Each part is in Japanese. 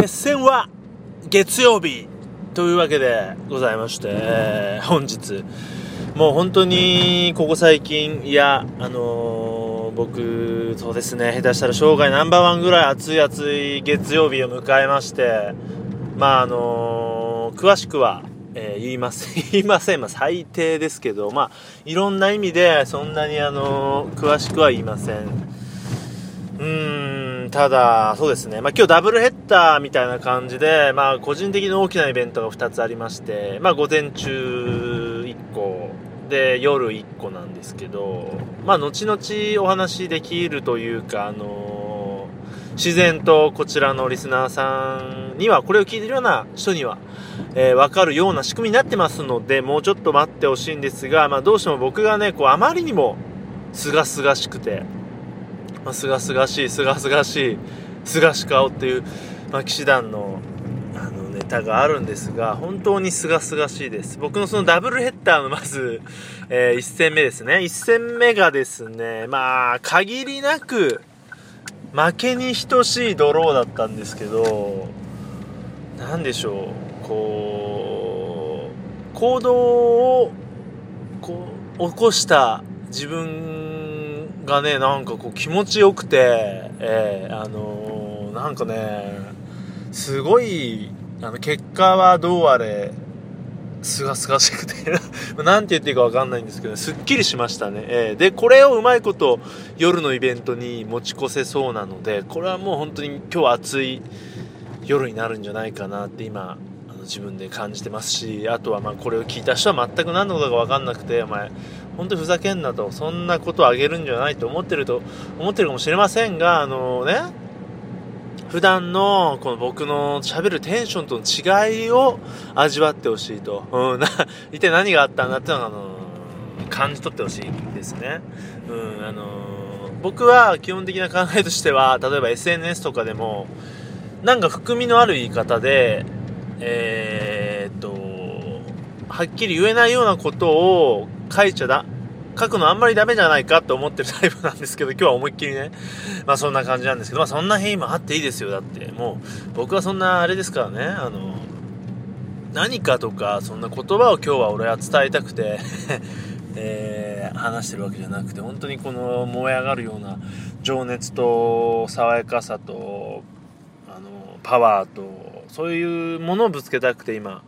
決戦は月曜日というわけでございまして、本日もう本当にここ最近いやあのー、僕そうですね下手したら生涯ナンバーワンぐらい暑い暑い月曜日を迎えましてまああのー、詳しくはえー、言いません、言いません。まあ、最低ですけど、まあ、いろんな意味で、そんなにあの、詳しくは言いません。うーん、ただ、そうですね。まあ、今日ダブルヘッダーみたいな感じで、まあ、個人的に大きなイベントが2つありまして、まあ、午前中1個、で、夜1個なんですけど、まあ、後々お話できるというか、あのー、自然とこちらのリスナーさんには、これを聞いてるような人には、えー、わかるような仕組みになってますので、もうちょっと待ってほしいんですが、まあ、どうしても僕がね、こう、あまりにも、すがすがしくて、まあ、すがすがしい、すがすがしい、すがし顔っていう、まあ、騎士団の、あの、ネタがあるんですが、本当にすがすがしいです。僕のそのダブルヘッダーのまず、えー、1戦目ですね。1戦目がですね、まあ、限りなく、負けに等しいドローだったんですけど、何でしょう、こう、行動を、こう、起こした自分がね、なんかこう気持ちよくて、えー、あのー、なんかね、すごい、あの、結果はどうあれ、すがすがしくて なんて言っていいかわかんないんですけど、すっきりしましたね。えー、で、これをうまいこと夜のイベントに持ち越せそうなので、これはもう本当に今日暑い夜になるんじゃないかなって今、あの自分で感じてますし、あとはまあこれを聞いた人は全く何のことかわかんなくて、お前、本当にふざけんなと、そんなことをあげるんじゃないと思ってると、思ってるかもしれませんが、あのね、普段のこの僕の喋るテンションとの違いを味わってほしいと。うん、な、一体何があったんだっていうのが、あの感じ取ってほしいですね。うん、あの僕は基本的な考えとしては、例えば SNS とかでも、なんか含みのある言い方で、えー、っと、はっきり言えないようなことを書いちゃだ、書くのあんまりダメじゃないかって思ってるタイプなんですけど、今日は思いっきりね、まあそんな感じなんですけど、まあそんな変異もあっていいですよ。だって、もう、僕はそんなあれですからね、あの、何かとか、そんな言葉を今日は俺は伝えたくて えー、話してるわけじゃなくて、本当にこの燃え上がるような情熱と爽やかさと、あの、パワーと、そういうものをぶつけたくて今、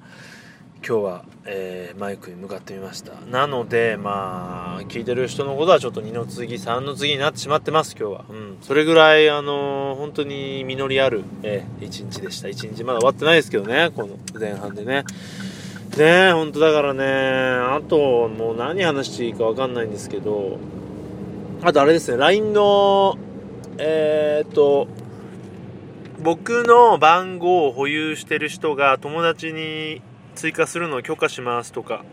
今日は、えー、マイクに向かってみました。なのでまあ聞いてる人のことはちょっと2の次3の次になってしまってます今日は。うん。それぐらいあのー、本当に実りある、えー、1日でした。1日まだ終わってないですけどねこの前半でね。ねえ本当だからね。あともう何話していいか分かんないんですけど。あとあれですね LINE のえー、っと僕の番号を保有してる人が友達に追加するのを許可しますとか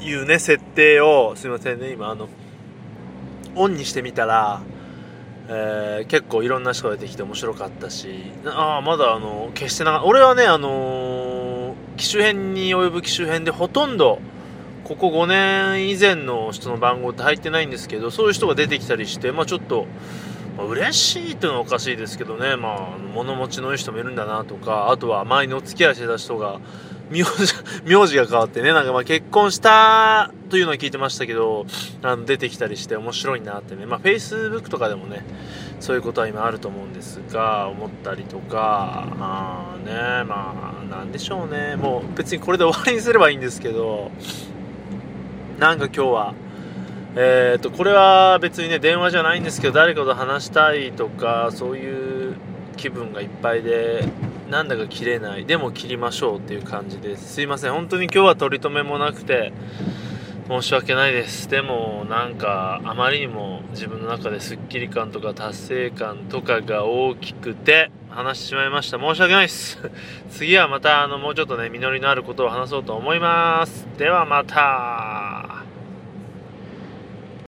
いうね設定をすいませんね今あのオンにしてみたら、えー、結構いろんな人が出てきて面白かったしああまだあの消してな俺はねあのー、機種編に及ぶ機種編でほとんどここ5年以前の人の番号って入ってないんですけどそういう人が出てきたりしてまあちょっとまあ、嬉しいっていうのはおかしいですけどね、まあ、物持ちのいい人もいるんだなとか、あとは前にお付き合いしてた人が、名字、名字が変わってね、なんかまあ結婚したというのは聞いてましたけど、あの出てきたりして面白いなってね、まあ Facebook とかでもね、そういうことは今あると思うんですが、思ったりとかま、あね、まあ、なんでしょうね、もう別にこれで終わりにすればいいんですけど、なんか今日は、えーと、これは別にね電話じゃないんですけど誰かと話したいとかそういう気分がいっぱいでなんだか切れない。でも切りましょうっていう感じです。すいません。本当に今日は取り留めもなくて申し訳ないです。でもなんかあまりにも自分の中でスッキリ感とか達成感とかが大きくて話してしまいました。申し訳ないです。次はまたあのもうちょっとね実りのあることを話そうと思います。ではまた。